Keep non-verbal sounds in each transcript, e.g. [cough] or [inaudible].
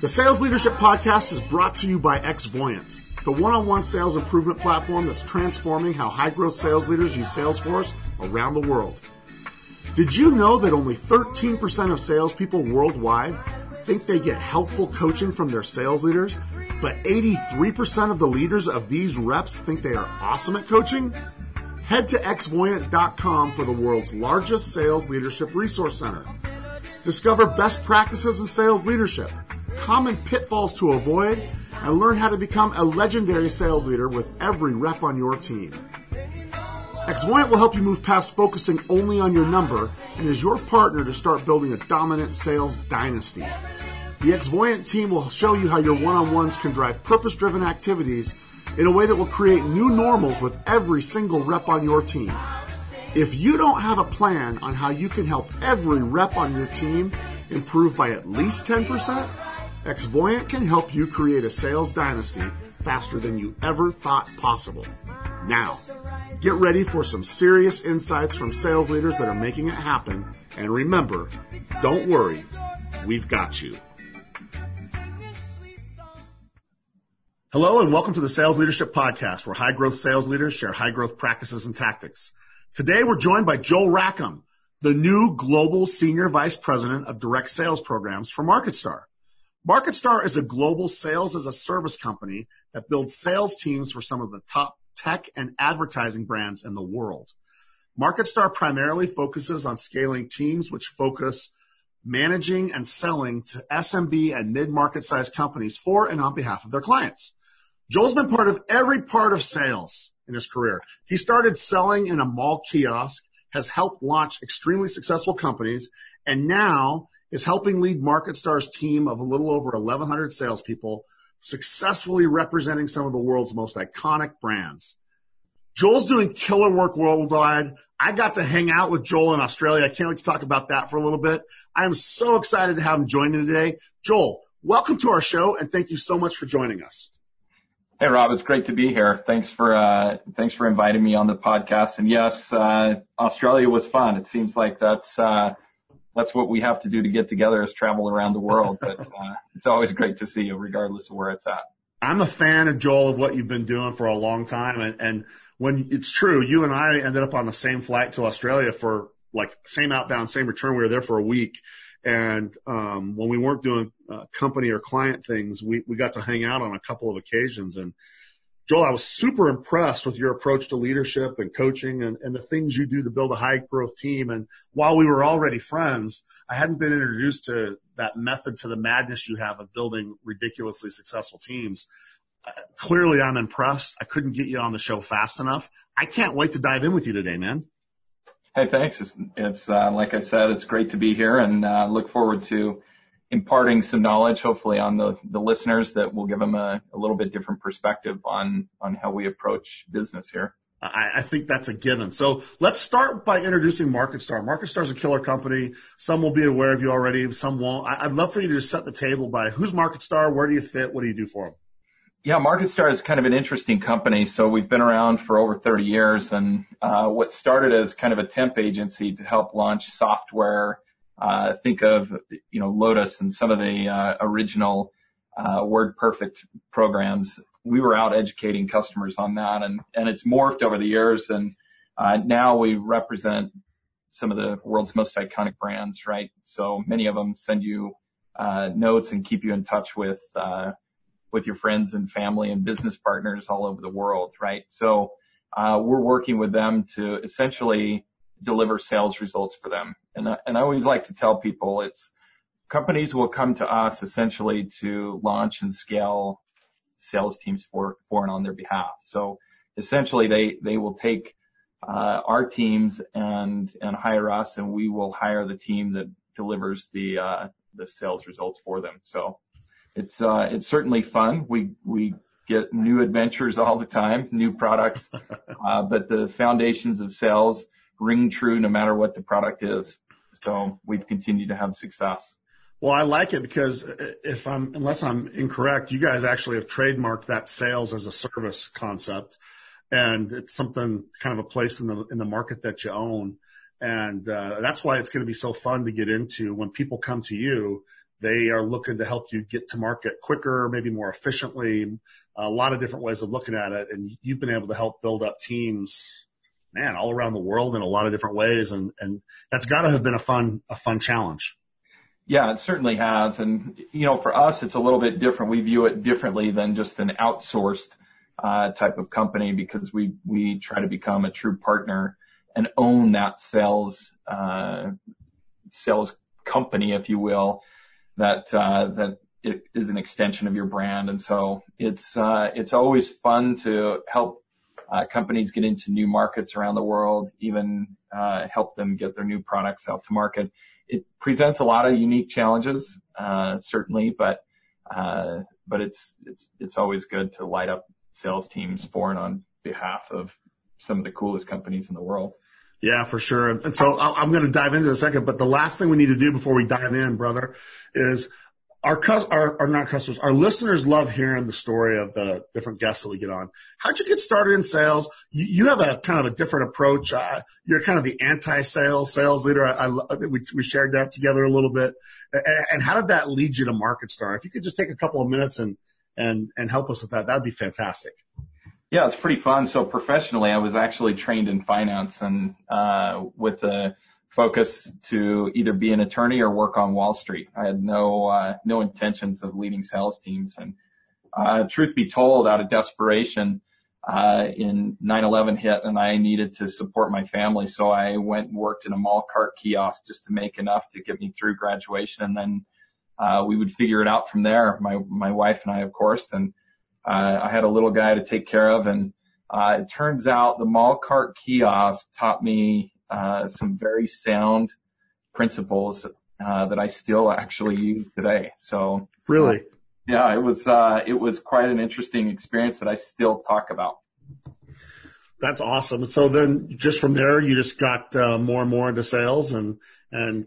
The Sales Leadership Podcast is brought to you by Xvoyant, the one-on-one sales improvement platform that's transforming how high-growth sales leaders use Salesforce around the world. Did you know that only 13% of salespeople worldwide think they get helpful coaching from their sales leaders, but 83% of the leaders of these reps think they are awesome at coaching? Head to xvoyant.com for the world's largest sales leadership resource center. Discover best practices in sales leadership, common pitfalls to avoid, and learn how to become a legendary sales leader with every rep on your team. Xvoyant will help you move past focusing only on your number and is your partner to start building a dominant sales dynasty. The Xvoyant team will show you how your one-on-ones can drive purpose-driven activities in a way that will create new normals with every single rep on your team. If you don't have a plan on how you can help every rep on your team improve by at least 10%, Xvoyant can help you create a sales dynasty faster than you ever thought possible. Now, Get ready for some serious insights from sales leaders that are making it happen. And remember, don't worry, we've got you. Hello and welcome to the Sales Leadership Podcast, where high growth sales leaders share high growth practices and tactics. Today we're joined by Joel Rackham, the new Global Senior Vice President of Direct Sales Programs for MarketStar. MarketStar is a global sales as a service company that builds sales teams for some of the top tech, and advertising brands in the world. MarketStar primarily focuses on scaling teams which focus managing and selling to SMB and mid-market sized companies for and on behalf of their clients. Joel's been part of every part of sales in his career. He started selling in a mall kiosk, has helped launch extremely successful companies, and now is helping lead MarketStar's team of a little over 1,100 salespeople successfully representing some of the world's most iconic brands. Joel's doing killer work worldwide. I got to hang out with Joel in Australia. I can't wait to talk about that for a little bit. I am so excited to have him join me today. Joel, welcome to our show and thank you so much for joining us. Hey Rob, it's great to be here. Thanks for uh, thanks for inviting me on the podcast. And yes, uh, Australia was fun. It seems like that's uh, that's what we have to do to get together is travel around the world. But uh, it's always great to see you, regardless of where it's at. I'm a fan of Joel of what you've been doing for a long time, and, and when it's true, you and I ended up on the same flight to Australia for like same outbound, same return. We were there for a week, and um, when we weren't doing uh, company or client things, we we got to hang out on a couple of occasions, and Joel, I was super impressed with your approach to leadership and coaching and, and the things you do to build a high growth team. And while we were already friends, I hadn't been introduced to that method to the madness you have of building ridiculously successful teams. Uh, clearly, I'm impressed. I couldn't get you on the show fast enough. I can't wait to dive in with you today, man. Hey, thanks. It's, it's uh, like I said, it's great to be here and uh, look forward to imparting some knowledge, hopefully, on the, the listeners that will give them a, a little bit different perspective on, on how we approach business here. I, I think that's a given. So let's start by introducing MarketStar. MarketStar is a killer company. Some will be aware of you already. Some won't. I, would love for you to set the table by who's MarketStar? Where do you fit? What do you do for them? Yeah, MarketStar is kind of an interesting company. So we've been around for over 30 years and, uh, what started as kind of a temp agency to help launch software think of, you know, Lotus and some of the uh, original uh, WordPerfect programs. We were out educating customers on that, and and it's morphed over the years. And uh, now we represent some of the world's most iconic brands, right? So many of them send you uh, notes and keep you in touch with uh, with your friends and family and business partners all over the world, right? So uh, we're working with them to essentially deliver sales results for them. And, and I always like to tell people it's companies will come to us essentially to launch and scale sales teams for, for and on their behalf. So essentially they, they will take uh, our teams and, and hire us and we will hire the team that delivers the, uh, the sales results for them. So it's, uh, it's certainly fun. We, we get new adventures all the time, new products, [laughs] uh, but the foundations of sales ring true no matter what the product is. So we've continued to have success. Well, I like it because if I'm, unless I'm incorrect, you guys actually have trademarked that sales as a service concept and it's something kind of a place in the, in the market that you own. And, uh, that's why it's going to be so fun to get into when people come to you. They are looking to help you get to market quicker, maybe more efficiently, a lot of different ways of looking at it. And you've been able to help build up teams, man, all around the world in a lot of different ways. And, and that's got to have been a fun, a fun challenge. Yeah, it certainly has. And, you know, for us, it's a little bit different. We view it differently than just an outsourced uh, type of company because we, we try to become a true partner and own that sales, uh, sales company, if you will, that, uh, that it is an extension of your brand. And so it's, uh, it's always fun to help companies get into new markets around the world, even uh, help them get their new products out to market it presents a lot of unique challenges, uh, certainly, but uh, but it's it's it's always good to light up sales teams for and on behalf of some of the coolest companies in the world. Yeah, for sure. And so I'm going to dive into a second, but the last thing we need to do before we dive in, brother, is our, our, our not customers, our listeners love hearing the story of the different guests that we get on. How'd you get started in sales? You, you have a kind of a different approach. Uh, you're kind of the anti-sales sales leader. I, I, we, we shared that together a little bit. And, and how did that lead you to MarketStar? If you could just take a couple of minutes and, and, and help us with that, that'd be fantastic. Yeah, it's pretty fun. So professionally, I was actually trained in finance and, uh, with a, focus to either be an attorney or work on Wall Street. I had no uh, no intentions of leading sales teams, and uh, truth be told, out of desperation, uh, in 9/11 hit, and I needed to support my family, so I went and worked in a mall cart kiosk just to make enough to get me through graduation, and then uh, we would figure it out from there. My my wife and I, of course, and uh, I had a little guy to take care of, and uh, it turns out the mall cart kiosk taught me some very sound principles uh, that I still actually use today. So really, uh, yeah, it was uh, it was quite an interesting experience that I still talk about. That's awesome. So then, just from there, you just got uh, more and more into sales, and and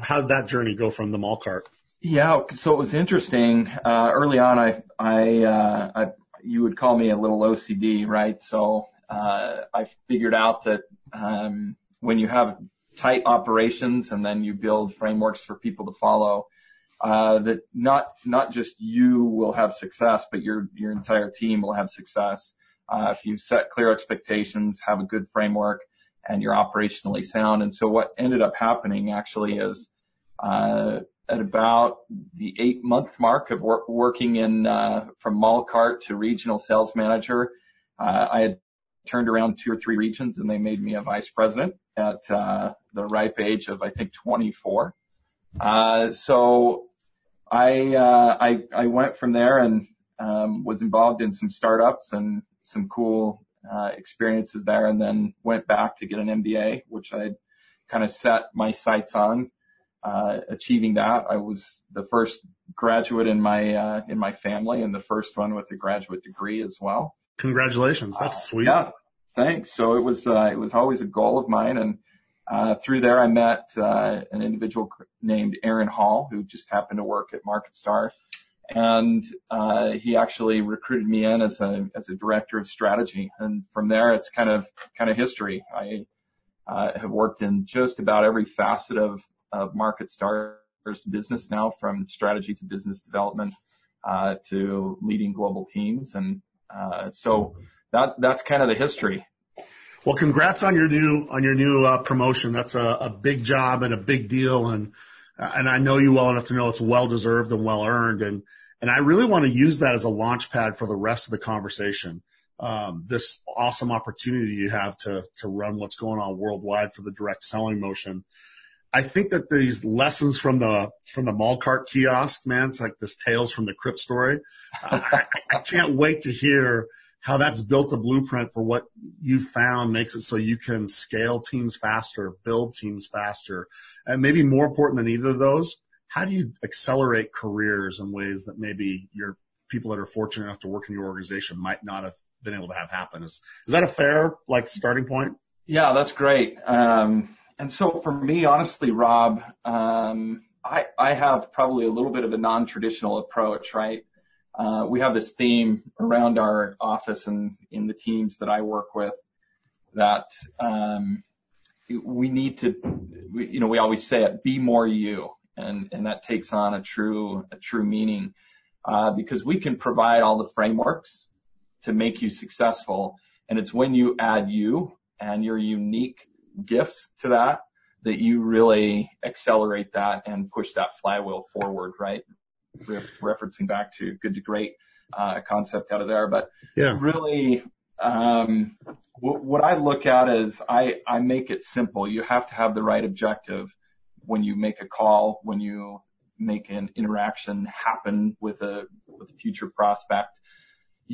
how did that journey go from the mall cart? Yeah, so it was interesting. Uh, early on, I I, uh, I you would call me a little OCD, right? So uh, I figured out that um, when you have tight operations and then you build frameworks for people to follow, uh, that not not just you will have success, but your your entire team will have success uh, if you set clear expectations, have a good framework, and you're operationally sound. And so what ended up happening actually is uh, at about the eight month mark of work, working in uh, from mall cart to regional sales manager, uh, I had turned around two or three regions and they made me a vice president at uh, the ripe age of I think 24. Uh, so I, uh, I I went from there and um, was involved in some startups and some cool uh, experiences there, and then went back to get an MBA, which I kind of set my sights on uh, achieving that. I was the first graduate in my uh, in my family, and the first one with a graduate degree as well. Congratulations, that's sweet. Yeah, Thanks. So it was uh, it was always a goal of mine, and uh, through there I met uh, an individual named Aaron Hall who just happened to work at MarketStar, and uh, he actually recruited me in as a as a director of strategy, and from there it's kind of kind of history. I uh, have worked in just about every facet of of MarketStar's business now, from strategy to business development uh, to leading global teams, and so that that's kind of the history. Well, congrats on your new on your new uh, promotion. That's a, a big job and a big deal, and and I know you well enough to know it's well deserved and well earned. And and I really want to use that as a launch pad for the rest of the conversation. Um, this awesome opportunity you have to to run what's going on worldwide for the direct selling motion. I think that these lessons from the from the mall cart kiosk, man, it's like this tales from the crypt story. I, I can't wait to hear how that's built a blueprint for what you found makes it so you can scale teams faster, build teams faster, and maybe more important than either of those, how do you accelerate careers in ways that maybe your people that are fortunate enough to work in your organization might not have been able to have happen. Is, is that a fair, like, starting point? Yeah, that's great. Um, and so for me, honestly, Rob, um, I, I have probably a little bit of a non-traditional approach, right? Uh, we have this theme around our office and in the teams that I work with that um, we need to, we, you know, we always say it, be more you, and and that takes on a true a true meaning uh, because we can provide all the frameworks to make you successful, and it's when you add you and your unique gifts to that that you really accelerate that and push that flywheel forward, right? Re- referencing back to good to great uh, concept out of there, but yeah. really um, what I look at is I, I make it simple. You have to have the right objective when you make a call, when you make an interaction happen with a, with a future prospect.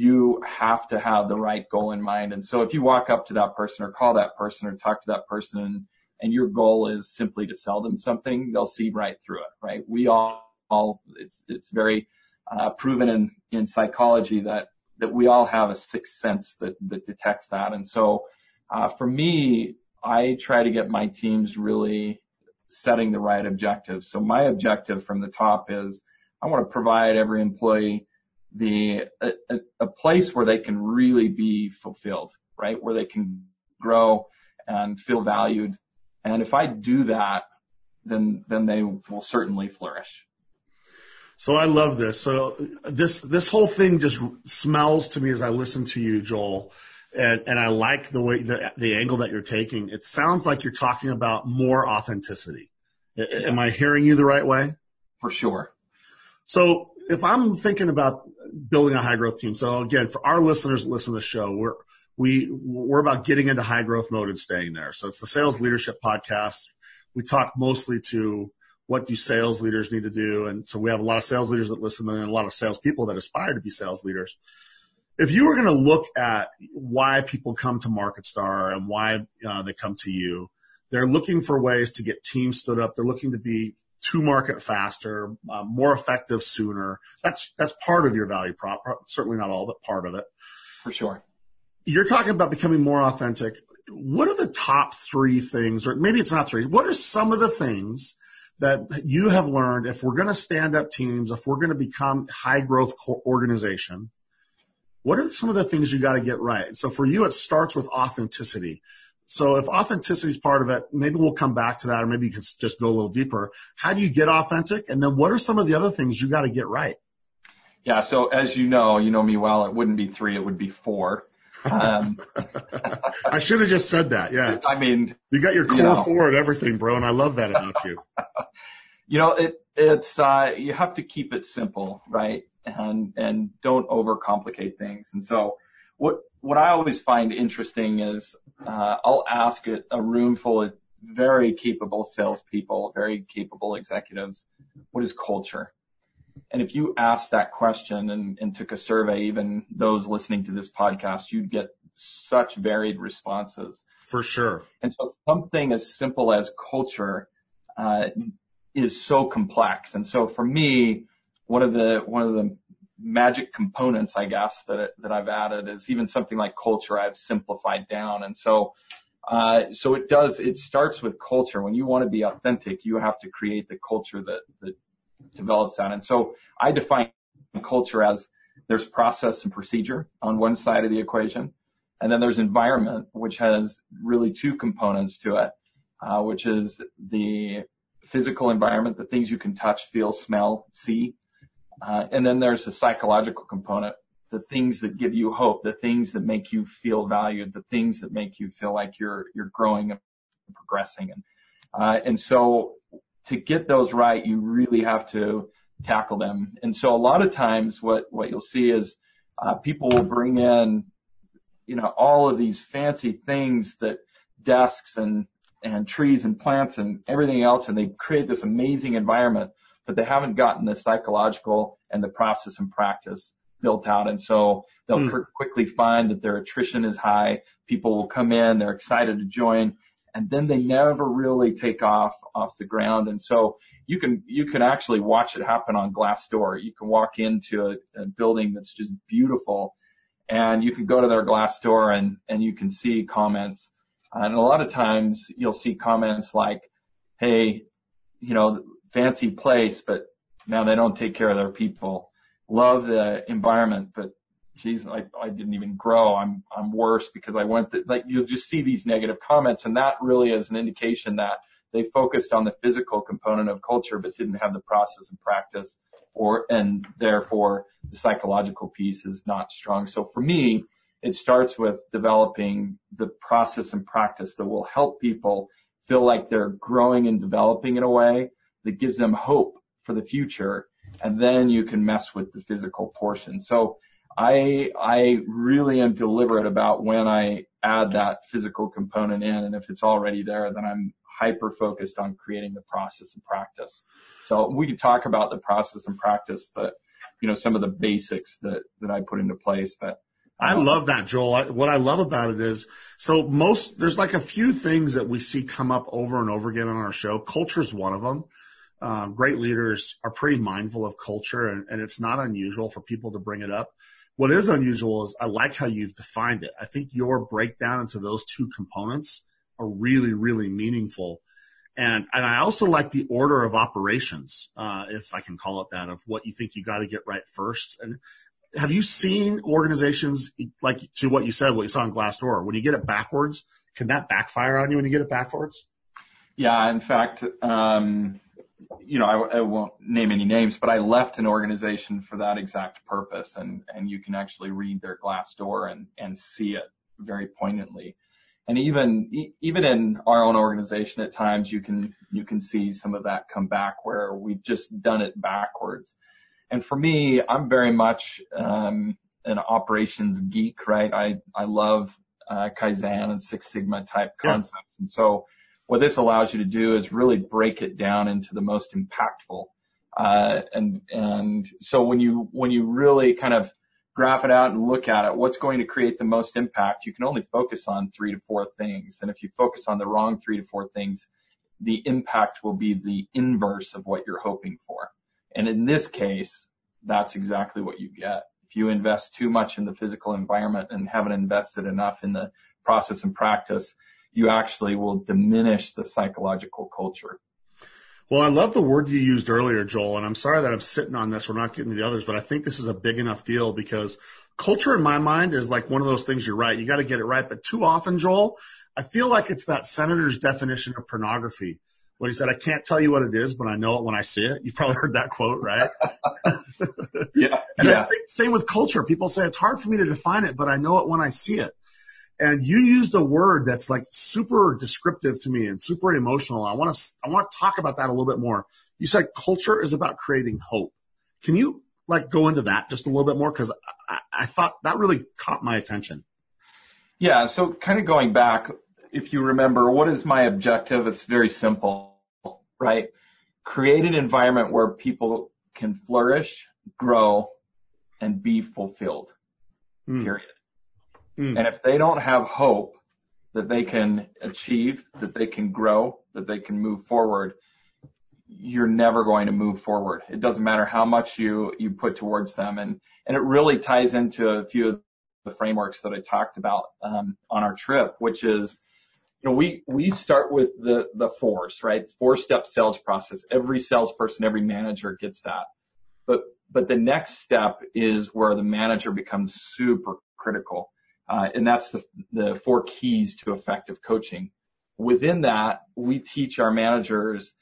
You have to have the right goal in mind. And so if you walk up to that person or call that person or talk to that person and, your goal is simply to sell them something, they'll see right through it, right? We all, all it's, it's very, uh, proven in, in psychology that that we all have a sixth sense that, that detects that. And so, uh, for me, I try to get my teams really setting the right objectives. So my objective from the top is I want to provide every employee the a, a, place where they can really be fulfilled, right? Where they can grow and feel valued. And if I do that, then then they will certainly flourish. So I love this. So this this whole thing just smells to me as I listen to you, Joel, and and I like the way the the angle that you're taking. It sounds like you're talking about more authenticity. Am I hearing you the right way? For sure. So if I'm thinking about building a high growth team, so again, for our listeners that listen to the show, we're we we're about getting into high growth mode and staying there. So it's the Sales Leadership Podcast. We talk mostly to what do sales leaders need to do? And so we have a lot of sales leaders that listen and a lot of sales people that aspire to be sales leaders. If you were going to look at why people come to MarketStar and why uh, they come to you, they're looking for ways to get teams stood up. They're looking to be to market faster, uh, more effective sooner. That's that's part of your value prop. Certainly not all, but part of it. For sure. You're talking about becoming more authentic. What are the top three things, or maybe it's not three? What are some of the things that you have learned if we're going to stand up teams, if we're going to become high growth organization, what are some of the things you got to get right? So for you, it starts with authenticity. So if authenticity is part of it, maybe we'll come back to that, or maybe you can just go a little deeper. How do you get authentic? And then what are some of the other things you got to get right? Yeah. So as you know, you know me well, it wouldn't be three, it would be four. Um, [laughs] I should have just said that. Yeah. I mean, you got your core you know, four and everything, bro, and I love that about you. [laughs] you know, it it's uh, you have to keep it simple, right? And and don't overcomplicate things. And so, what what I always find interesting is uh, I'll ask a, a room full of very capable salespeople, very capable executives, what is culture? And if you asked that question and, and took a survey, even those listening to this podcast, you'd get such varied responses. For sure. And so something as simple as culture uh, is so complex. And so for me, one of the one of the magic components, I guess, that that I've added is even something like culture. I've simplified down, and so uh, so it does. It starts with culture. When you want to be authentic, you have to create the culture that that develops that. And so I define culture as there's process and procedure on one side of the equation. And then there's environment, which has really two components to it, uh, which is the physical environment, the things you can touch, feel, smell, see. Uh, and then there's the psychological component, the things that give you hope, the things that make you feel valued, the things that make you feel like you're, you're growing and progressing. And, uh, and so to get those right, you really have to tackle them. And so a lot of times what, what you'll see is, uh, people will bring in, you know, all of these fancy things that desks and, and trees and plants and everything else, and they create this amazing environment, but they haven't gotten the psychological and the process and practice built out. And so they'll mm. quickly find that their attrition is high. People will come in, they're excited to join, and then they never really take off off the ground. And so you can you can actually watch it happen on Glassdoor. You can walk into a, a building that's just beautiful, and you can go to their Glassdoor and and you can see comments. And a lot of times you'll see comments like, "Hey, you know, fancy place, but now they don't take care of their people. Love the environment, but geez, I, I didn't even grow. I'm, I'm worse because I went, th- like, you'll just see these negative comments. And that really is an indication that they focused on the physical component of culture, but didn't have the process and practice or, and therefore the psychological piece is not strong. So for me, it starts with developing the process and practice that will help people feel like they're growing and developing in a way that gives them hope for the future. And then you can mess with the physical portion. So I, I really am deliberate about when I add that physical component in. And if it's already there, then I'm hyper focused on creating the process and practice. So we can talk about the process and practice that, you know, some of the basics that, that I put into place, but I love that, Joel. I, what I love about it is, so most, there's like a few things that we see come up over and over again on our show. Culture is one of them. Um, great leaders are pretty mindful of culture and, and it's not unusual for people to bring it up. What is unusual is I like how you've defined it. I think your breakdown into those two components are really, really meaningful. And, and I also like the order of operations, uh, if I can call it that, of what you think you got to get right first. And have you seen organizations like to what you said, what you saw in Glassdoor, when you get it backwards, can that backfire on you when you get it backwards? Yeah, in fact, um, you know, I, I, won't name any names, but I left an organization for that exact purpose, and and you can actually read their Glassdoor and and see it very poignantly. And even even in our own organization, at times you can you can see some of that come back where we've just done it backwards. And for me, I'm very much um, an operations geek, right? I I love uh, Kaizen and Six Sigma type concepts, yeah. and so what this allows you to do is really break it down into the most impactful. Uh, and, and so when you, when you really kind of graph it out and look at it, what's going to create the most impact, you can only focus on three to four things. And if you focus on the wrong three to four things, the impact will be the inverse of what you're hoping for. And in this case, that's exactly what you get. If you invest too much in the physical environment and haven't invested enough in the process and practice, you actually will diminish the psychological culture. Well, I love the word you used earlier, Joel, and I'm sorry that I'm sitting on this. We're not getting to the others, but I think this is a big enough deal because culture in my mind is like one of those things you're right. You got to get it right. But too often, Joel, I feel like it's that senator's definition of pornography when he said, I can't tell you what it is, but I know it when I see it. You've probably heard that quote, right? [laughs] yeah. and yeah. same with culture. People say it's hard for me to define it, but I know it when I see it. And you used a word that's like super descriptive to me and super emotional. I want to, I want to talk about that a little bit more. You said culture is about creating hope. Can you like go into that just a little bit more? Cause I, I thought that really caught my attention. Yeah. So kind of going back, if you remember, what is my objective? It's very simple, right? Create an environment where people can flourish, grow, and be fulfilled. Mm. Period. Mm. And if they don't have hope that they can achieve, that they can grow, that they can move forward, you're never going to move forward. It doesn't matter how much you, you put towards them. And, and it really ties into a few of the frameworks that I talked about, um, on our trip, which is, you know, we, we start with the, the fours, right? Four step sales process. Every salesperson, every manager gets that. But, but the next step is where the manager becomes super critical. Uh, and that's the, the four keys to effective coaching. Within that, we teach our managers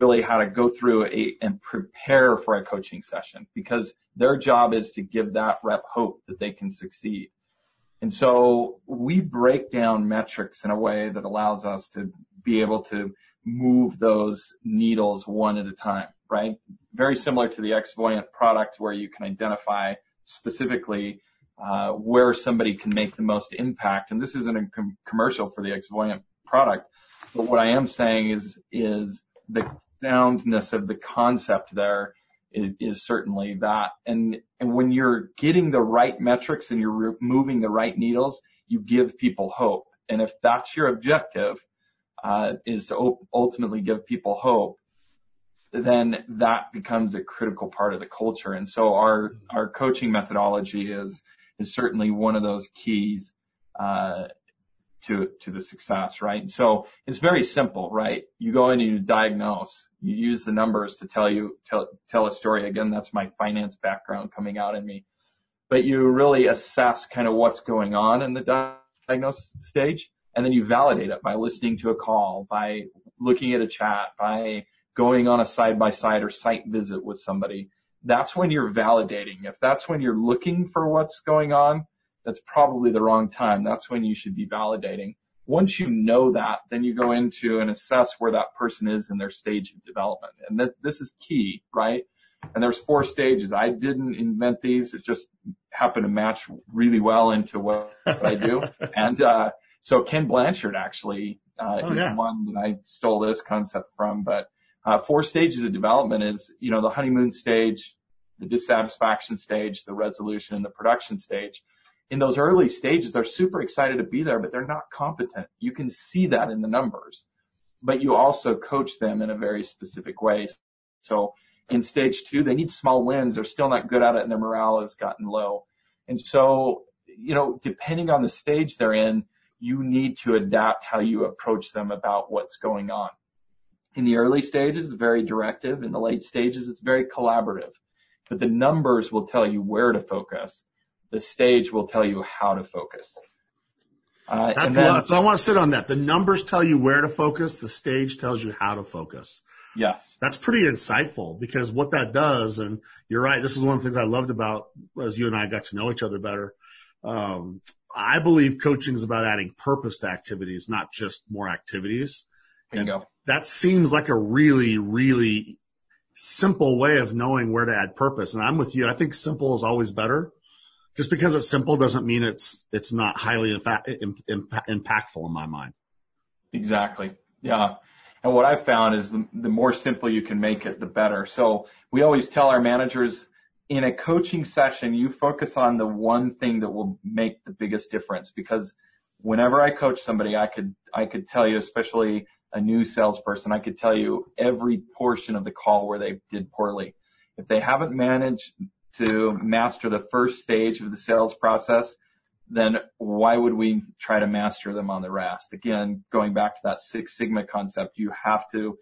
really how to go through and prepare for a coaching session because their job is to give that rep hope that they can succeed. And so we break down metrics in a way that allows us to be able to move those needles one at a time, right? Very similar to the Xvoyant product where you can identify specifically where somebody can make the most impact. And this isn't a com- commercial for the Xvoyant product, but what I am saying is is the soundness of the concept there is, certainly that. And and when you're getting the right metrics and you're moving the right needles, you give people hope. And if that's your objective, uh, is to ultimately give people hope, then that becomes a critical part of the culture. And so our our coaching methodology is is certainly one of those keys uh, to to the success, right? So it's very simple, right? You go in and you diagnose. You use the numbers to tell you tell tell a story. Again, that's my finance background coming out in me. But you really assess kind of what's going on in the diagnosis stage, and then you validate it by listening to a call, by looking at a chat, by going on a side by side or site visit with somebody, that's when you're validating. If that's when you're looking for what's going on, that's probably the wrong time. That's when you should be validating. Once you know that, then you go into and assess where that person is in their stage of development. And that this is key, right? And there's four stages. I didn't invent these. It just happened to match really well into what, what I do. [laughs] And, uh, so Ken Blanchard actually, uh, oh, is yeah. one that I stole this concept from, but Uh, four stages of development is, you know, the honeymoon stage, the dissatisfaction stage, the resolution, and the production stage. In those early stages, they're super excited to be there, but they're not competent. You can see that in the numbers, but you also coach them in a very specific way. So in stage two, they need small wins. They're still not good at it and their morale has gotten low. And so, you know, depending on the stage they're in, you need to adapt how you approach them about what's going on. In the early stages, it's very directive. In the late stages, it's very collaborative. But the numbers will tell you where to focus. The stage will tell you how to focus. Uh, That's then, so I want to sit on that. The numbers tell you where to focus. The stage tells you how to focus. Yes. That's pretty insightful because what that does, and you're right, this is one of the things I loved about as you and I got to know each other better. Um, I believe coaching is about adding purpose to activities, not just more activities. Bingo. that seems like a really, really simple way of knowing where to add purpose. And I'm with you. I think simple is always better. Just because it's simple doesn't mean it's it's not highly impactful in my mind. Exactly. Yeah. And what I've found is the, the more simple you can make it, the better. So we always tell our managers in a coaching session, you focus on the one thing that will make the biggest difference because whenever I coach somebody, I could, I could tell you, especially a new salesperson, I could tell you every portion of the call where they did poorly. If they haven't managed to master the first stage of the sales process, then why would we try to master them on the rest? Again, going back to that Six Sigma concept, you have to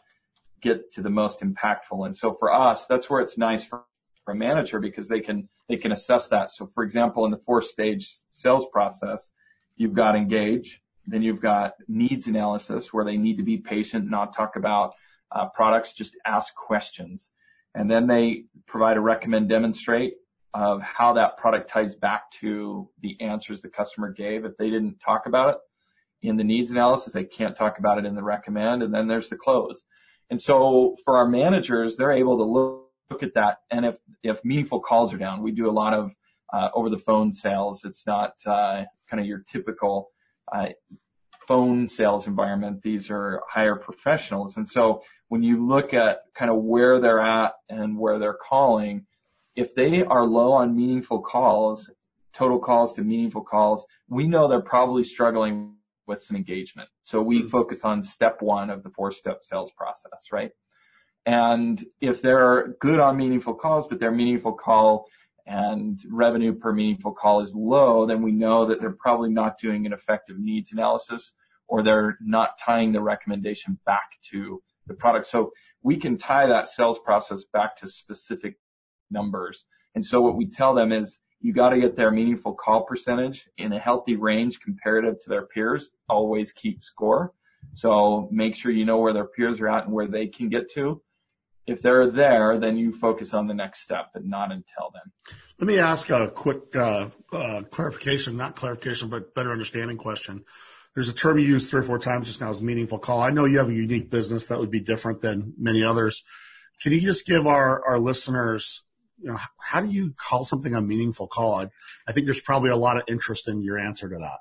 get to the most impactful. And so for us, that's where it's nice for, for a manager because they can, they can assess that. So for example, in the four stage sales process, you've got engage, then you've got needs analysis where they need to be patient, not talk about uh, products, just ask questions. And then they provide a recommend demonstrate of how that product ties back to the answers the customer gave. If they didn't talk about it in the needs analysis, they can't talk about it in the recommend. And then there's the close. And so for our managers, they're able to look, look at that. And if, if meaningful calls are down, we do a lot of uh, over the phone sales. It's not uh, kind of your typical phone sales environment. These are higher professionals. And so when you look at kind of where they're at and where they're calling, if they are low on meaningful calls, total calls to meaningful calls, we know they're probably struggling with some engagement. So we mm-hmm. focus on step one of the four step sales process, right? And if they're good on meaningful calls, but their meaningful call and revenue per meaningful call is low, then we know that they're probably not doing an effective needs analysis or they're not tying the recommendation back to the product. So we can tie that sales process back to specific numbers. And so what we tell them is you got to get their meaningful call percentage in a healthy range comparative to their peers. Always keep score. So make sure you know where their peers are at and where they can get to if they're there, then you focus on the next step, but not until then. Let me ask a quick uh, uh, clarification, not clarification, but better understanding question. There's a term you used three or four times just now is meaningful call. I know you have a unique business that would be different than many others. Can you just give our, our listeners, you know, how do you call something a meaningful call? I, I think there's probably a lot of interest in your answer to that.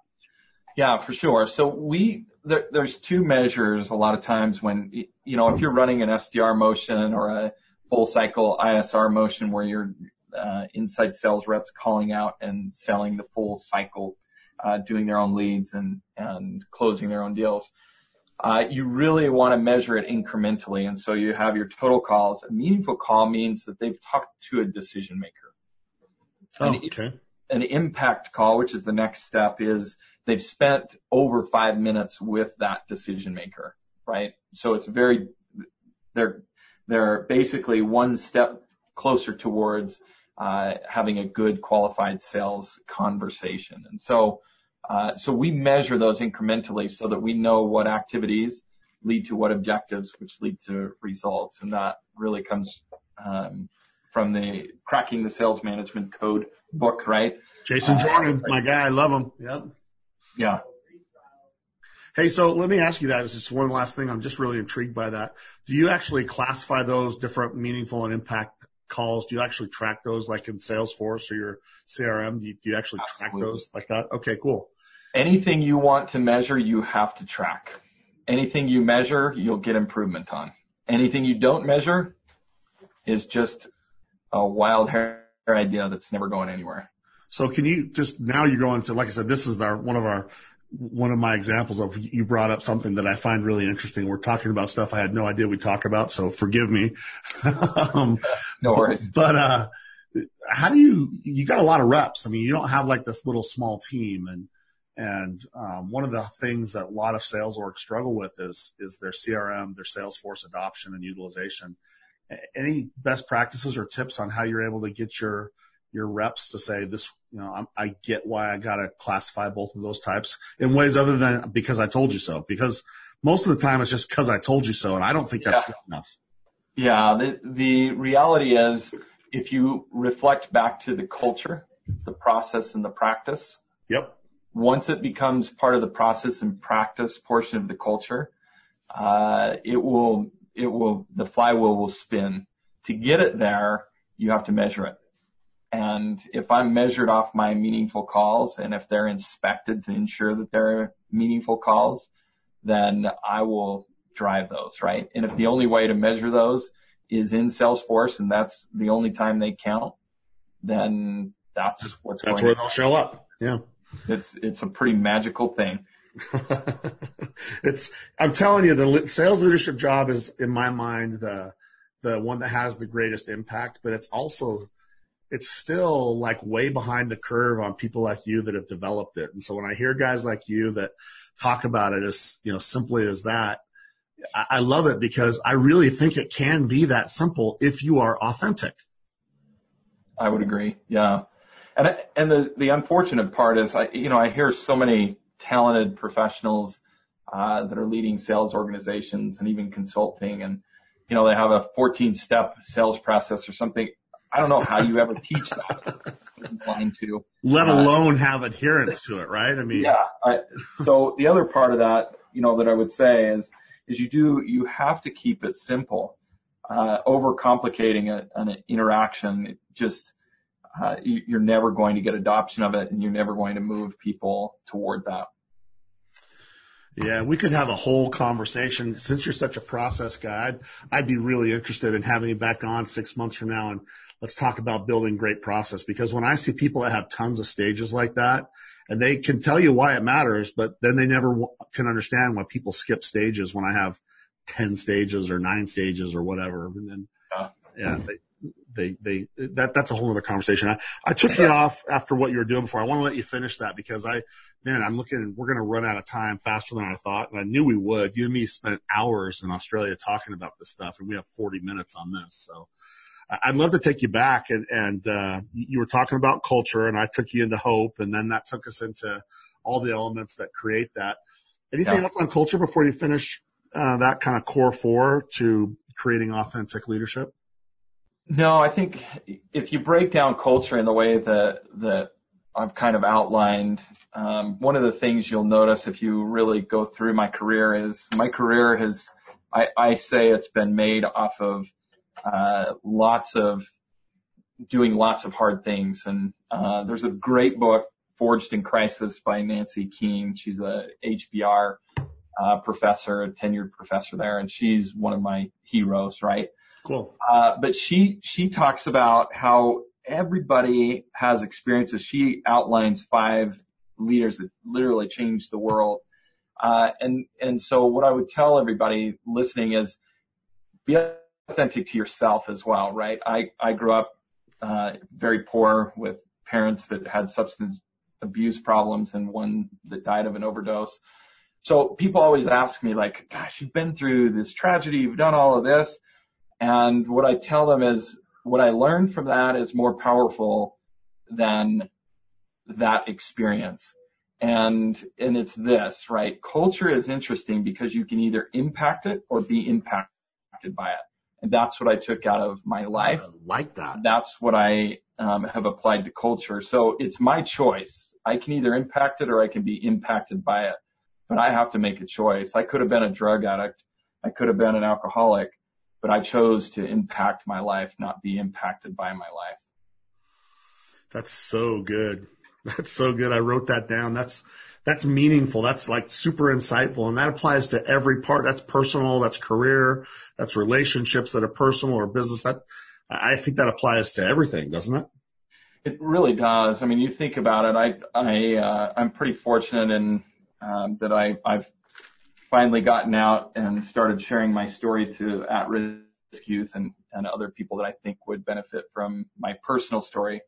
Yeah, for sure. So we there, there's two measures a lot of times when you know if you're running an SDR motion or a full cycle ISR motion where you're uh, inside sales reps calling out and selling the full cycle, uh, doing their own leads and and closing their own deals. uh, you really want to measure it incrementally. And so you have your total calls. A meaningful call means that they've talked to a decision maker. Oh, an, okay. An impact call, which is the next step, is they've spent over five minutes with that decision maker, right? So it's very, they're, they're basically one step closer towards uh, having a good qualified sales conversation. And so, uh, so we measure those incrementally so that we know what activities lead to what objectives, which lead to results. And that really comes um, from the cracking the sales management code book, right? Jason Jordan, uh, my guy, I love him. Yep. Yeah. Hey, so let me ask you that. It's just one last thing. I'm just really intrigued by that. Do you actually classify those different meaningful and impact calls? Do you actually track those like in Salesforce or your CRM? Do you, do you actually Absolutely. track those like that? Okay, cool. Anything you want to measure, you have to track. Anything you measure, you'll get improvement on. Anything you don't measure is just a wild hair idea that's never going anywhere. So can you just now you're going to like I said, this is our one of our one of my examples of you brought up something that I find really interesting. We're talking about stuff I had no idea we'd talk about, so forgive me. [laughs] um, no worries. But uh, how do you? You got a lot of reps. I mean, you don't have like this little small team, and and um, one of the things that a lot of sales orgs struggle with is is their CRM, their Salesforce adoption and utilization. Any best practices or tips on how you're able to get your your reps to say this, you know, I'm, i get why I got to classify both of those types in ways other than because I told you so. Because most of the time it's just because I told you so, and I don't think that's yeah. good enough. Yeah, the the reality is if you reflect back to the culture, the process, and the practice. Yep. Once it becomes part of the process and practice portion of the culture, uh, it will it will the flywheel will spin. To get it there, you have to measure it. And if I'm measured off my meaningful calls and if they're inspected to ensure that they're meaningful calls, then I will drive those, right? And if the only way to measure those is in Salesforce and that's the only time they count, then that's what's going to that's where they'll show up. Yeah. It's, it's a pretty magical thing. [laughs] it's, I'm telling you, the sales leadership job is in my mind, the, the one that has the greatest impact, but it's also it's still like way behind the curve on people like you that have developed it. And so when I hear guys like you that talk about it as, you know, simply as that, I, I love it because I really think it can be that simple if you are authentic. I would agree. Yeah. And, and the, the unfortunate part is I, you know, I hear so many talented professionals, uh, that are leading sales organizations and even consulting and, you know, they have a 14 step sales process or something I don't know how you ever teach that. to. Let uh, alone uh, have adherence to it, right? I mean, yeah. I, so the other part of that, you know, that I would say is, is you do, you have to keep it simple. Uh, overcomplicating a, an interaction, it just, uh, you, you're never going to get adoption of it and you're never going to move people toward that. Yeah, we could have a whole conversation. Since you're such a process guy, I'd, I'd, be really interested in having you back on six months from now and let's talk about building great process because when I see people that have tons of stages like that and they can tell you why it matters, but then they never w- can understand why people skip stages when I have 10 stages or nine stages or whatever. And then, yeah, yeah they, they, they, that, that's a whole other conversation. I, I took you off after what you were doing before. I want to let you finish that because I, man, I'm looking, we're going to run out of time faster than I thought. And I knew we would. You and me spent hours in Australia talking about this stuff and we have 40 minutes on this. So, I'd love to take you back and, and, uh, you were talking about culture and I took you into hope and then that took us into all the elements that create that. Anything yeah. else on culture before you finish, uh, that kind of core four to creating authentic leadership? No, I think if you break down culture in the way that, that I've kind of outlined, um, one of the things you'll notice if you really go through my career is my career has, I, I say it's been made off of lots of doing lots of hard things. And uh, there's a great book, Forged in Crisis, by Nancy Koehn. She's a HBR uh, professor, a tenured professor there, and she's one of my heroes, right? Cool. Uh, but she she talks about how everybody has experiences. She outlines five leaders that literally changed the world. Uh, and, and so what I would tell everybody listening is be authentic to yourself as well, right? I, I grew up, uh, very poor with parents that had substance abuse problems and one that died of an overdose. So people always ask me like, gosh, you've been through this tragedy, you've done all of this. And what I tell them is what I learned from that is more powerful than that experience. And, and it's this, right? Culture is interesting because you can either impact it or be impacted by it. And that's what I took out of my life. I like that. That's what I um, have applied to culture. So it's my choice. I can either impact it or I can be impacted by it. But I have to make a choice. I could have been a drug addict. I could have been an alcoholic, but I chose to impact my life, not be impacted by my life. That's so good. [laughs] That's so good. I wrote that down. That's that's meaningful. That's like super insightful. And that applies to every part. That's personal. That's career. That's relationships that are personal or business. That I think that applies to everything, doesn't it? It really does. I mean, you think about it. I, I, uh, I'm pretty fortunate in, um, that I, I've finally gotten out and started sharing my story to at-risk youth and, and other people that I think would benefit from my personal story.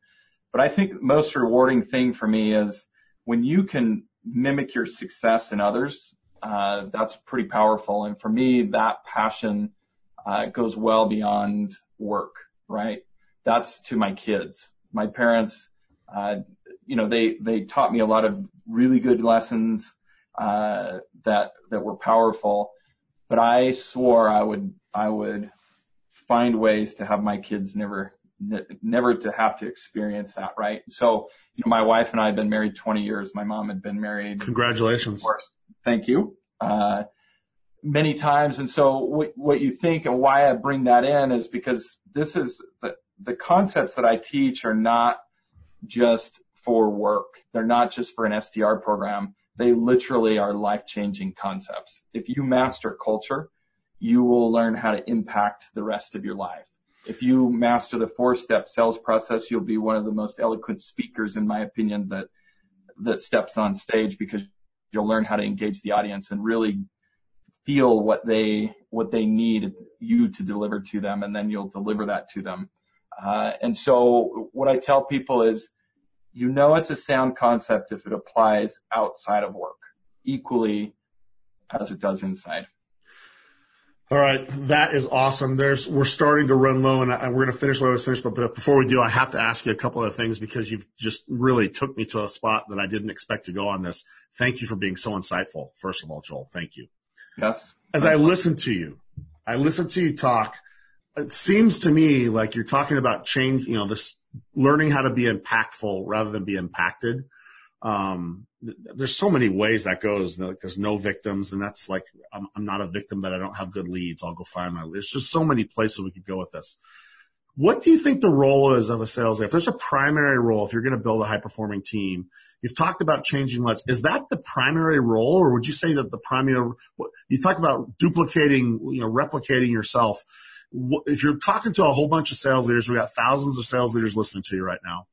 But I think the most rewarding thing for me is when you can mimic your success in others, uh, that's pretty powerful. And for me, that passion uh, goes well beyond work, right? That's to my kids. My parents, uh, you know, they they taught me a lot of really good lessons uh, that that were powerful. But I swore I would I would find ways to have my kids never never to have to experience that, right? So, you know, my wife and I had been married 20 years. My mom had been married. Congratulations. Thank you. Uh, many times. And so what, what you think and why I bring that in is because this is the, the concepts that I teach are not just for work. They're not just for an SDR program. They literally are life changing concepts. If you master culture, you will learn how to impact the rest of your life. If you master the four step sales process, you'll be one of the most eloquent speakers, in my opinion, that, that steps on stage because you'll learn how to engage the audience and really feel what they what they need you to deliver to them, and then you'll deliver that to them. Uh, and so, what I tell people is, you know, it's a sound concept if it applies outside of work equally as it does inside. All right, that is awesome. There's we're starting to run low, and I, we're going to finish what I was finished. But, but before we do, I have to ask you a couple of things because you've just really took me to a spot that I didn't expect to go on this. Thank you for being so insightful. First of all, Joel, thank you. Yes. As I listen to you, I listen to you talk. It seems to me like you're talking about change. You know, this learning how to be impactful rather than be impacted. Um, there's so many ways that goes. Like there's no victims, and that's like I'm, I'm not a victim, but I don't have good leads. I'll go find my. There's just so many places we could go with this. What do you think the role is of a sales? Leader? If there's a primary role, if you're going to build a high performing team, you've talked about changing lives. Is that the primary role, or would you say that the primary? You talked about duplicating, you know, replicating yourself. If you're talking to a whole bunch of sales leaders, we got thousands of sales leaders listening to you right now.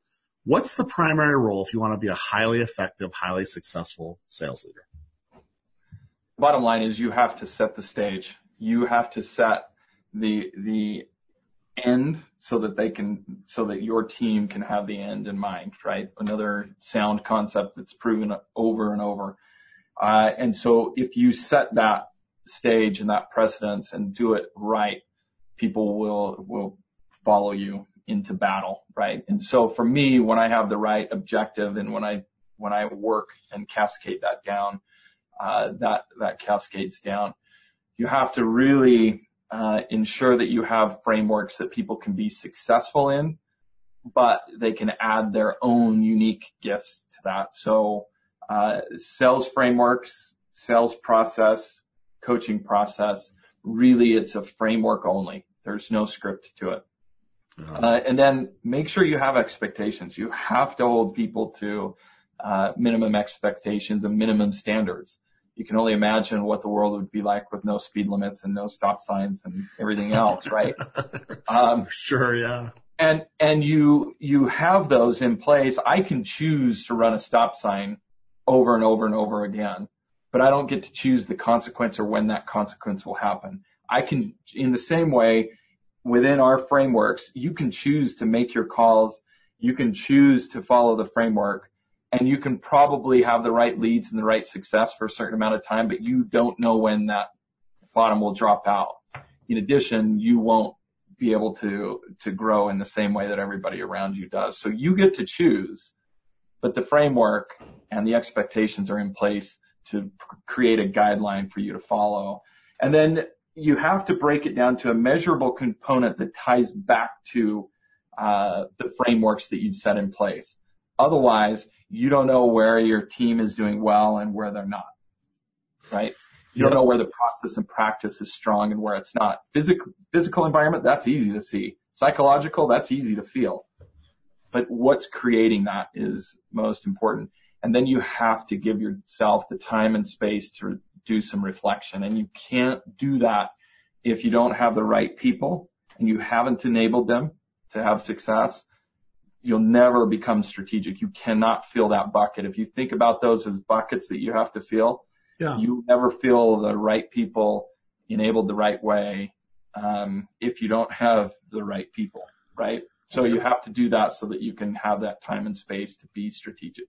What's the primary role if you want to be a highly effective, highly successful sales leader? Bottom line is you have to set the stage. You have to set the the end so that they can so that your team can have the end in mind, right? Another sound concept that's proven over and over. Uh, and so if you set that stage and that precedence and do it right, people will will follow you into battle, right? And so for me, when I have the right objective and when I when I work and cascade that down, uh, that that cascades down. You have to really uh, ensure that you have frameworks that people can be successful in, but they can add their own unique gifts to that. So uh, sales frameworks, sales process, coaching process, really it's a framework only. There's no script to it. Uh, and then make sure you have expectations. You have to hold people to uh, minimum expectations and minimum standards. You can only imagine what the world would be like with no speed limits and no stop signs and everything else, right? [laughs] Um, sure, yeah. And and you you have those in place. I can choose to run a stop sign over and over and over again, but I don't get to choose the consequence or when that consequence will happen. I can, in the same way, within our frameworks, you can choose to make your calls. You can choose to follow the framework and you can probably have the right leads and the right success for a certain amount of time, but you don't know when that bottom will drop out. In addition, you won't be able to, to grow in the same way that everybody around you does. So you get to choose, but the framework and the expectations are in place to create a guideline for you to follow. And then you have to break it down to a measurable component that ties back to uh, the frameworks that you've set in place. Otherwise, you don't know where your team is doing well and where they're not, right? You don't know where the process and practice is strong and where it's not. Physical, physical environment, that's easy to see. Psychological, that's easy to feel. But what's creating that is most important. And then you have to give yourself the time and space to do some reflection. And you can't do that if you don't have the right people and you haven't enabled them to have success you'll never become strategic. You cannot fill that bucket. If you think about those as buckets that you have to fill, yeah. you never feel the right people enabled the right way um, if you don't have the right people, right? So you have to do that so that you can have that time and space to be strategic.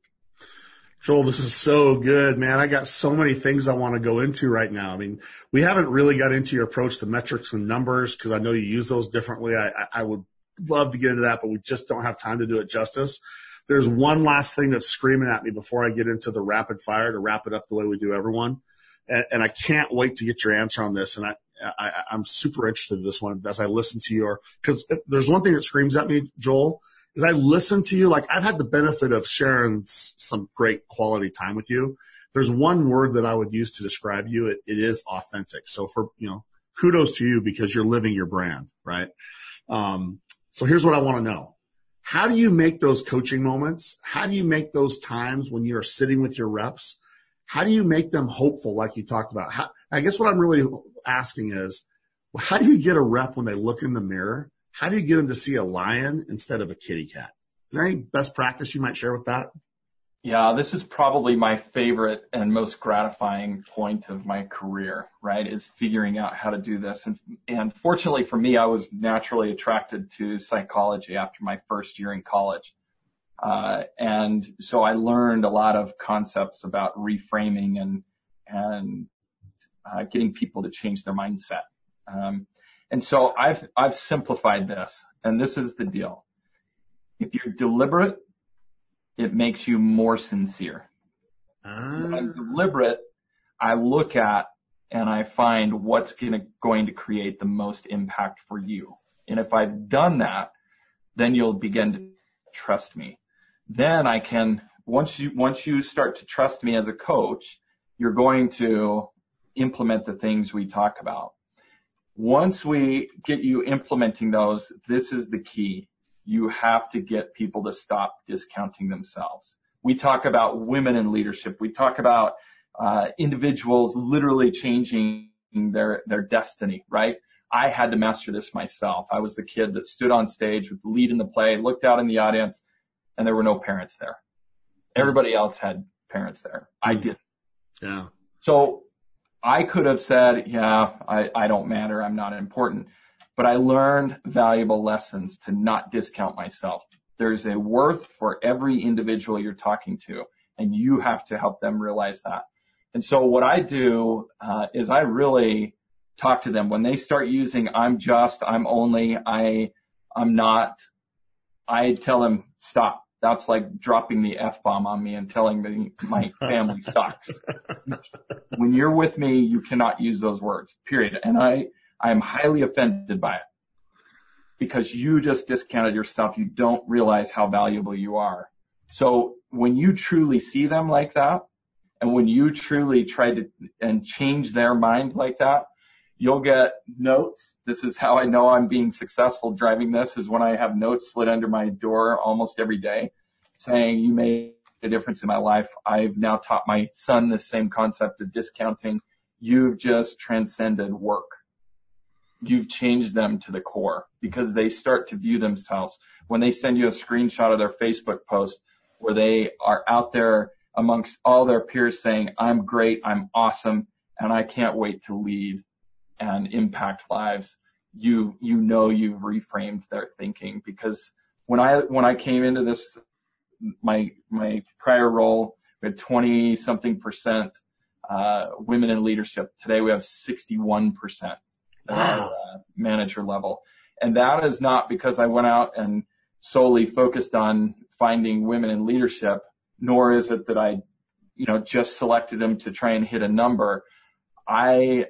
Joel, this is so good, man. I got so many things I want to go into right now. I mean, we haven't really got into your approach to metrics and numbers because I know you use those differently. I, I would love to get into that, but we just don't have time to do it justice. There's one last thing that's screaming at me before I get into the rapid fire to wrap it up the way we do everyone. And, and I can't wait to get your answer on this. And I, I, I'm super interested in this one as I listen to your, cause there's one thing that screams at me, Joel, is I listen to you. Like I've had the benefit of sharing some great quality time with you. There's one word that I would use to describe you. It, it is authentic. So for, you know, kudos to you because you're living your brand, right? Um, so here's what I want to know. How do you make those coaching moments? How do you make those times when you're sitting with your reps? How do you make them hopeful, like you talked about? How, I guess what I'm really asking is, how do you get a rep when they look in the mirror? How do you get them to see a lion instead of a kitty cat? Is there any best practice you might share with that? Yeah, this is probably my favorite and most gratifying point of my career, right? Is figuring out how to do this. And, and fortunately for me, I was naturally attracted to psychology after my first year in college. Uh, and so I learned a lot of concepts about reframing and, and, uh, getting people to change their mindset. Um, and so I've, I've simplified this and this is the deal. If you're deliberate it makes you more sincere. When I'm ah. deliberate, I look at and I find what's gonna, going to create the most impact for you. And if I've done that, then you'll begin to trust me. Then I can, once you, once you start to trust me as a coach, you're going to implement the things we talk about. Once we get you implementing those, this is the key you have to get people to stop discounting themselves. We talk about women in leadership. We talk about uh, individuals literally changing their their destiny, right? I had to master this myself. I was the kid that stood on stage with the lead in the play, looked out in the audience, and there were no parents there. Everybody else had parents there. I didn't. Yeah. So I could have said, yeah, I, I don't matter. I'm not important but I learned valuable lessons to not discount myself. There's a worth for every individual you're talking to, and you have to help them realize that. And so what I do uh, is I really talk to them when they start using "I'm just," "I'm only," "I," "I'm not." I tell them stop. That's like dropping the f bomb on me and telling me my family sucks. [laughs] when you're with me, you cannot use those words. Period. And I I am highly offended by it because you just discounted yourself. You don't realize how valuable you are. So when you truly see them like that, and when you truly try to and change their mind like that, you'll get notes. This is how I know I'm being successful driving this is when I have notes slid under my door almost every day saying you made a difference in my life. I've now taught my son the same concept of discounting. You've just transcended work you've changed them to the core because they start to view themselves when they send you a screenshot of their Facebook post where they are out there amongst all their peers saying, I'm great, I'm awesome, and I can't wait to lead and impact lives, you, you know you've reframed their thinking because when I, when I came into this, my, my prior role, we had 20 something percent, uh, women in leadership. Today we have 61% wow. uh, manager level. And that is not because I went out and solely focused on finding women in leadership, nor is it that I, you know, just selected them to try and hit a number. I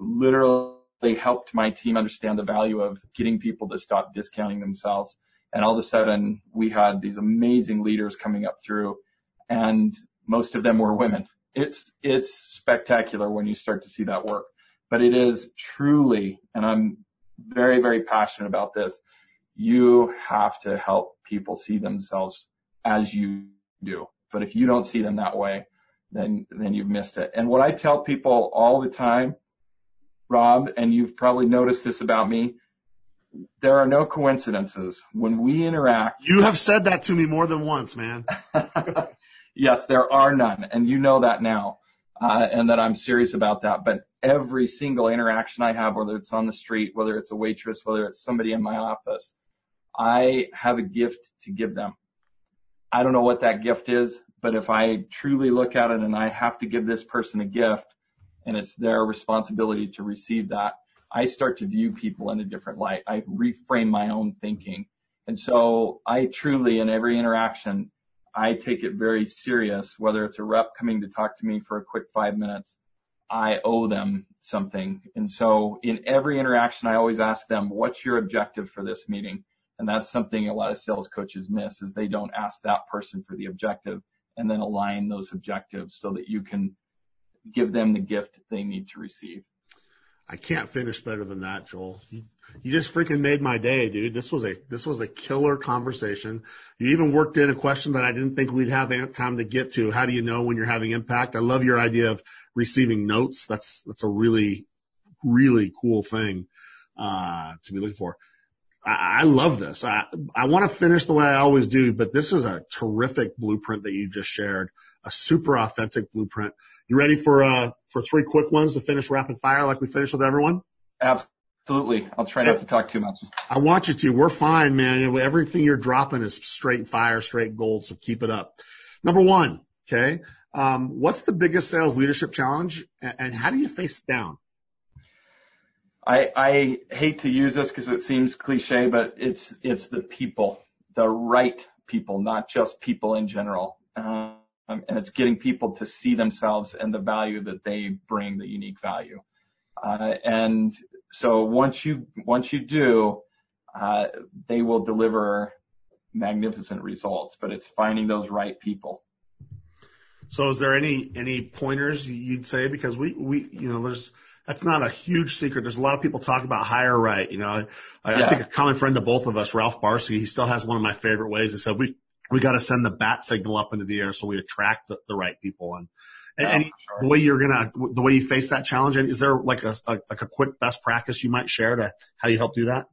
literally helped my team understand the value of getting people to stop discounting themselves. And all of a sudden we had these amazing leaders coming up through and most of them were women. It's, it's spectacular when you start to see that work, but it is truly, and I'm very, very passionate about this. You have to help people see themselves as you do. But if you don't see them that way, then, then you've missed it. And what I tell people all the time, Rob, and you've probably noticed this about me, there are no coincidences. When we interact. You have said that to me more than once, man. [laughs] yes, there are none. And you know that now. Uh, and that I'm serious about that. But every single interaction I have, whether it's on the street, whether it's a waitress, whether it's somebody in my office, I have a gift to give them. I don't know what that gift is, but if I truly look at it and I have to give this person a gift and it's their responsibility to receive that, I start to view people in a different light. I reframe my own thinking. And so I truly, in every interaction, I take it very serious, whether it's a rep coming to talk to me for a quick five minutes, I owe them something. And so in every interaction, I always ask them, what's your objective for this meeting? And that's something a lot of sales coaches miss is they don't ask that person for the objective and then align those objectives so that you can give them the gift they need to receive. I can't finish better than that, Joel. You, just freaking made my day, dude. This was a this was a killer conversation. You even worked in a question that I didn't think we'd have time to get to. How do you know when you're having impact? I love your idea of receiving notes. That's that's a really really cool thing uh, to be looking for. I, I love this. I I want to finish the way I always do, but this is a terrific blueprint that you just shared a super authentic blueprint. You ready for uh for three quick ones to finish rapid fire like we finished with everyone? Absolutely. I'll try not to talk too much. I want you to. We're fine, man. Everything you're dropping is straight fire, straight gold. So keep it up. Number one. Okay. Um, what's the biggest sales leadership challenge and how do you face it down? I, I hate to use this because it seems cliche, but it's, it's the people, the right people, not just people in general. Um, and it's getting people to see themselves and the value that they bring, the unique value. Uh, and so once you once you do, uh, they will deliver magnificent results. But it's finding those right people. So is there any any pointers you'd say because we we you know there's that's not a huge secret. There's a lot of people talk about hire right. You know, I, yeah. I think a common friend to both of us, Ralph Barsky, he still has one of my favorite ways. He said we we got to send the bat signal up into the air so we attract the, the right people. And, and, yeah, sure. the way you're gonna, the way you face that challenge, and is there like a, a, like a quick best practice you might share to how you help do that?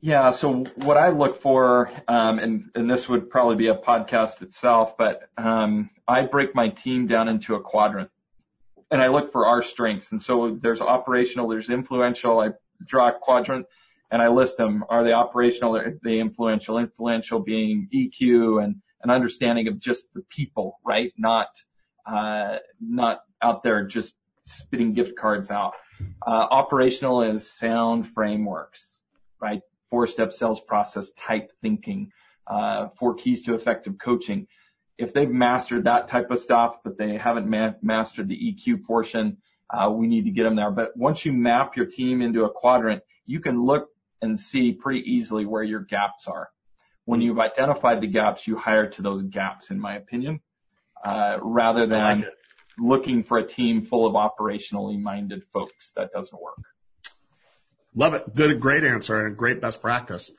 Yeah. So what I look for, um, and, and this would probably be a podcast itself, but, um, I break my team down into a quadrant and I look for our strengths. And so there's operational, there's influential. I draw a quadrant and I list them. Are they operational? Are they influential? Influential being EQ and an understanding of just the people, right? Not, uh, not out there just spitting gift cards out. Uh, operational is sound frameworks, right? Four step sales process type thinking, uh, four keys to effective coaching. If they've mastered that type of stuff, but they haven't ma- mastered the EQ portion, uh, we need to get them there. But once you map your team into a quadrant, you can look and see pretty easily where your gaps are. When you've identified the gaps, you hire to those gaps, in my opinion, uh, rather than like looking for a team full of operationally minded folks. That doesn't work. Love it. Good, great answer and a great best practice.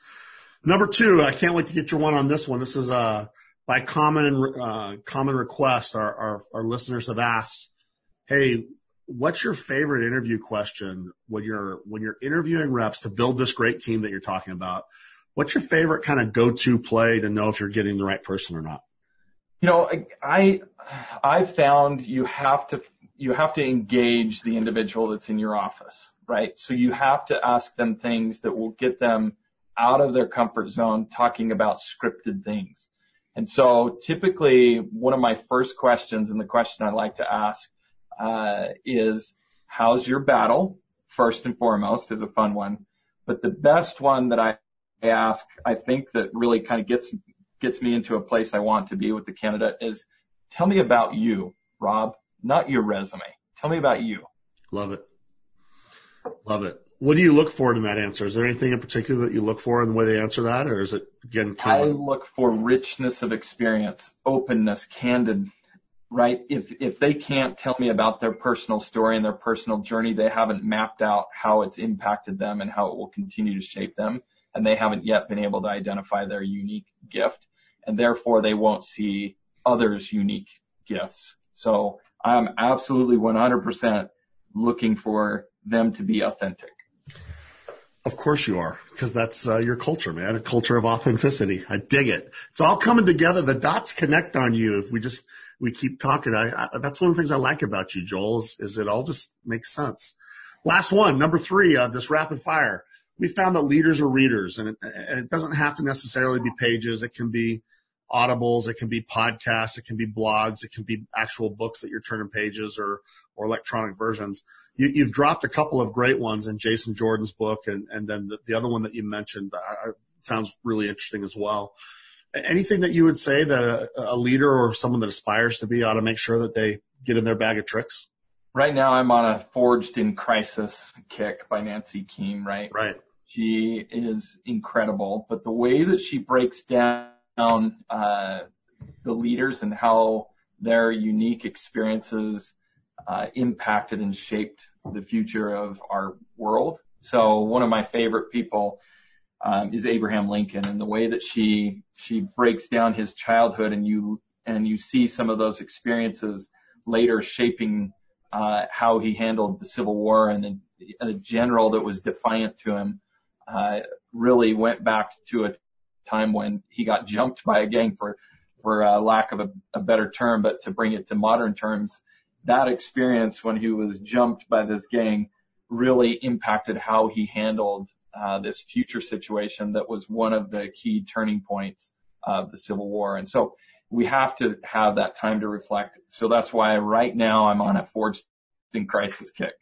Number two, I can't wait to get your one on this one. This is uh, by common uh, common request. Our, our our listeners have asked, "Hey, what's your favorite interview question when you're when you're interviewing reps to build this great team that you're talking about? What's your favorite kind of go-to play to know if you're getting the right person or not? You know, I I found you have to you have to engage the individual that's in your office, right? So you have to ask them things that will get them out of their comfort zone talking about scripted things. And so typically one of my first questions and the question I like to ask uh, is how's your battle? First and foremost is a fun one. But the best one that I ask, I think that really kind of gets gets me into a place I want to be with the candidate is tell me about you, Rob, not your resume. Tell me about you. Love it. Love it. What do you look for in that answer? Is there anything in particular that you look for in the way they answer that, or is it again? Kind of... I look for richness of experience, openness, candid. Right? If if they can't tell me about their personal story and their personal journey, they haven't mapped out how it's impacted them and how it will continue to shape them, and they haven't yet been able to identify their unique gift and therefore they won't see others' unique gifts. So I'm absolutely 100% looking for them to be authentic. Of course you are, because that's uh, your culture, man. A culture of authenticity. I dig it. It's all coming together. The dots connect on you. If we just we keep talking, I, I that's one of the things I like about you, Joel. Is, is it all just makes sense. Last one, number three, uh, this rapid fire. We found that leaders are readers, and it, and it doesn't have to necessarily be pages. It can be audibles, it can be podcasts, it can be blogs, it can be actual books that you're turning pages or or electronic versions. You, have dropped a couple of great ones in Jason Jordan's book, and and then the, the other one that you mentioned uh, sounds really interesting as well. Anything that you would say that a, a leader or someone that aspires to be ought to make sure that they get in their bag of tricks? Right now, I'm on a Forged in Crisis kick by Nancy Koehn. Right. Right. She is incredible, but the way that she breaks down uh, the leaders and how their unique experiences impacted and shaped the future of our world. So one of my favorite people um, is Abraham Lincoln, and the way that she she breaks down his childhood, and you and you see some of those experiences later shaping uh, how he handled the Civil War, and a, a general that was defiant to him uh, really went back to a time when he got jumped by a gang for for uh, lack of a, a better term, but to bring it to modern terms, that experience when he was jumped by this gang really impacted how he handled uh, this future situation that was one of the key turning points of the Civil War. And so we have to have that time to reflect. So that's why right now I'm on a forged in crisis kick.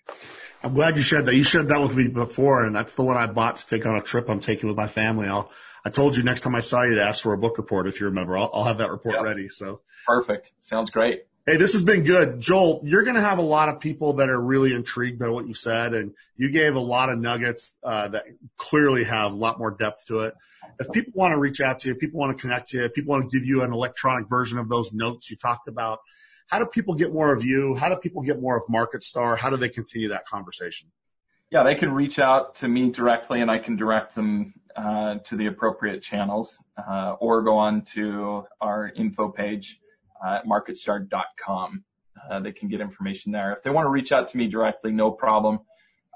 I'm glad you shared that. You shared that with me before, and that's the one I bought to take on a trip I'm taking with my family. I'll I told you next time I saw you to ask for a book report if you remember. I'll, I'll have that report yep. ready. So perfect. Sounds great. Hey, this has been good. Joel, you're going to have a lot of people that are really intrigued by what you said, and you gave a lot of nuggets uh, that clearly have a lot more depth to it. If people want to reach out to you, people want to connect to you, people want to give you an electronic version of those notes you talked about, how do people get more of you? How do people get more of MarketStar? How do they continue that conversation? Yeah, they can reach out to me directly, and I can direct them uh, to the appropriate channels, uh, or go on to our info page uh, at marketstar.com. Uh, they can get information there. If they want to reach out to me directly, no problem.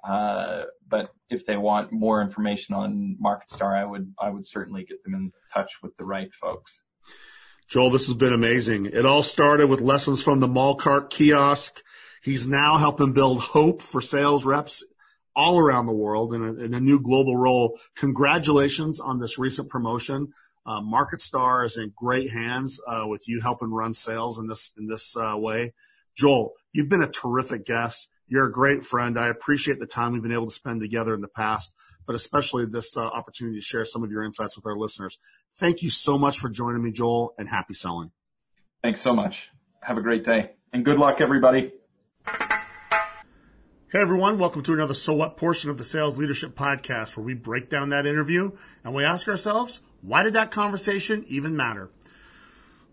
Uh, but if they want more information on MarketStar, I would I would certainly get them in touch with the right folks. Joel, this has been amazing. It all started with lessons from the mall cart kiosk. He's now helping build hope for sales reps all around the world in a, in a new global role. Congratulations on this recent promotion. Uh, MarketStar is in great hands uh, with you helping run sales in this in this uh, way. Joel, you've been a terrific guest. You're a great friend. I appreciate the time we've been able to spend together in the past, but especially this uh, opportunity to share some of your insights with our listeners. Thank you so much for joining me, Joel, and happy selling. Thanks so much. Have a great day and good luck, everybody. Hey everyone, welcome to another So What portion of the Sales Leadership Podcast where we break down that interview and we ask ourselves, why did that conversation even matter?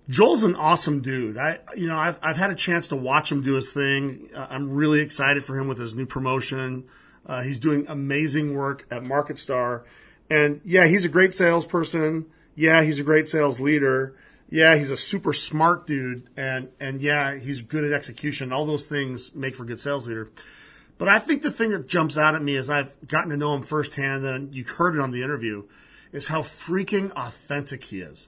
Joel's an awesome dude. I, you know, I've, I've had a chance to watch him do his thing. Uh, I'm really excited for him with his new promotion. Uh, he's doing amazing work at MarketStar. And yeah, he's a great salesperson. Yeah, he's a great sales leader. Yeah, he's a super smart dude. And, and yeah, he's good at execution. All those things make for a good sales leader. But I think the thing that jumps out at me is I've gotten to know him firsthand, and you heard it on the interview, is how freaking authentic he is.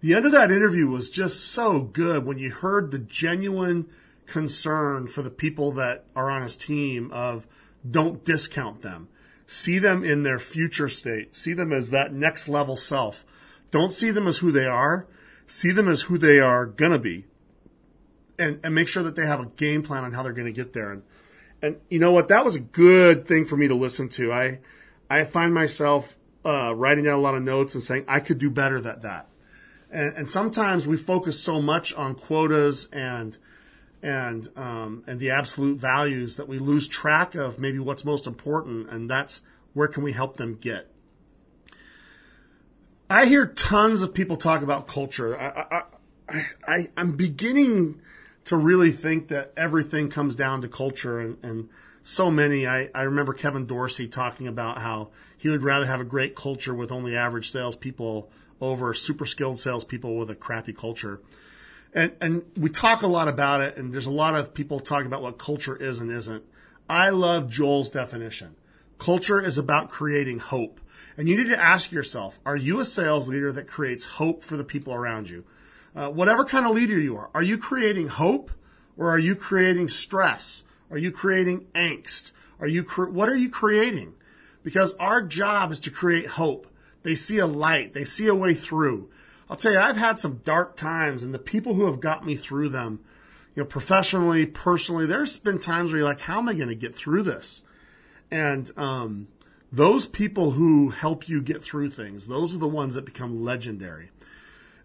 the end of that interview was just so good when you heard the genuine concern for the people that are on his team of don't discount them. See them in their future state. See them as that next level self. Don't see them as who they are. See them as who they are gonna be. And, and make sure that they have a game plan on how they're gonna get there. And, and you know what? That was a good thing for me to listen to. I, I find myself, uh, writing down a lot of notes and saying, I could do better than that. And, and sometimes we focus so much on quotas and, and um, and the absolute values that we lose track of maybe what's most important, and that's where can we help them get. I hear tons of people talk about culture. I, I, I, I'm beginning to really think that everything comes down to culture, and, and so many. I, I remember Kevin Dorsey talking about how he would rather have a great culture with only average salespeople over super skilled salespeople with a crappy culture and and we talk a lot about it, and there's a lot of people talking about what culture is and isn't. I love Joel's definition. Culture is about creating hope. And you need to ask yourself, are you a sales leader that creates hope for the people around you? Uh, whatever kind of leader you are, are you creating hope or are you creating stress? Are you creating angst? Are you, cre- what are you creating? Because our job is to create hope. They see a light. They see a way through. I'll tell you, I've had some dark times, and the people who have got me through them, you know, professionally, personally, there's been times where you're like, how am I going to get through this? And um, those people who help you get through things, those are the ones that become legendary.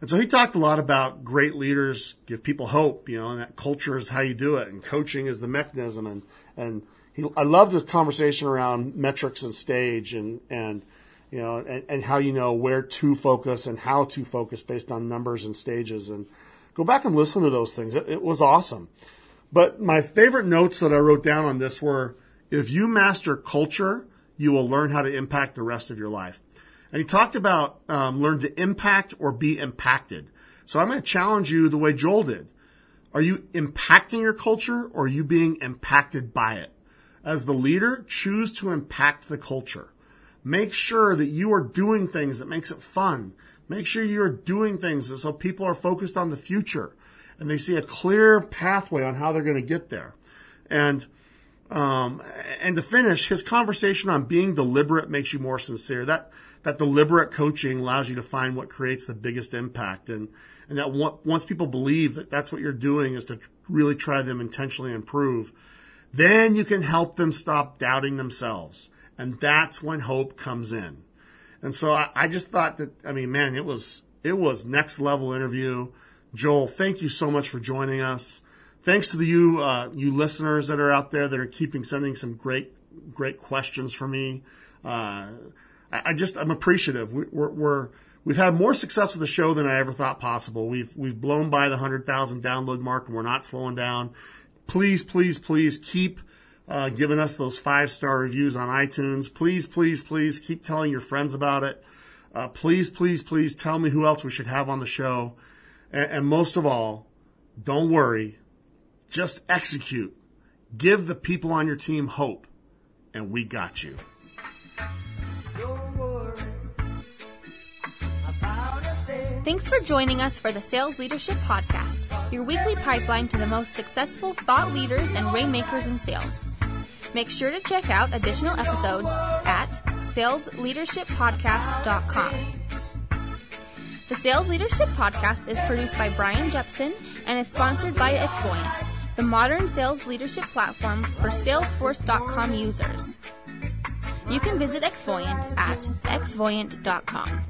And so he talked a lot about great leaders give people hope, you know, and that culture is how you do it, and coaching is the mechanism. And and he, I loved the conversation around metrics and stage, and and you know, and, and how you know where to focus and how to focus based on numbers and stages. And go back and listen to those things. It, it was awesome. But my favorite notes that I wrote down on this were if you master culture, you will learn how to impact the rest of your life. And he talked about um, learn to impact or be impacted. So I'm going to challenge you the way Joel did. Are you impacting your culture or are you being impacted by it? As the leader, choose to impact the culture. Make sure that you are doing things that makes it fun. Make sure you're doing things so people are focused on the future and they see a clear pathway on how they're going to get there. And um, and to finish, his conversation on being deliberate makes you more sincere. That that deliberate coaching allows you to find what creates the biggest impact, and and that once people believe that that's what you're doing is to really try them intentionally improve, then you can help them stop doubting themselves and that's when hope comes in. And so I, I just thought that, I mean, man, it was, it was next level interview. Joel, thank you so much for joining us. Thanks to the you, uh, you listeners that are out there that are keeping sending some great, great questions for me. Uh, I, I, just, I'm appreciative. We, we're, we're, we've had more success with the show than I ever thought possible. We've, we've blown by the 100,000 download mark and we're not slowing down. Please, please, please keep uh, giving us those five star reviews on iTunes. Please, please, please keep telling your friends about it. Uh, please, please, please tell me who else we should have on the show. And, and most of all, don't worry. Just execute. Give the people on your team hope. And we got you. Thanks for joining us for the Sales Leadership Podcast, your weekly pipeline to the most successful thought leaders and rainmakers in sales. Make sure to check out additional episodes at salesleadershippodcast.com. The Sales Leadership Podcast is produced by Brian Jeppsen and is sponsored by Xvoyant, the modern sales leadership platform for Salesforce.com users. You can visit Xvoyant at xvoyant.com.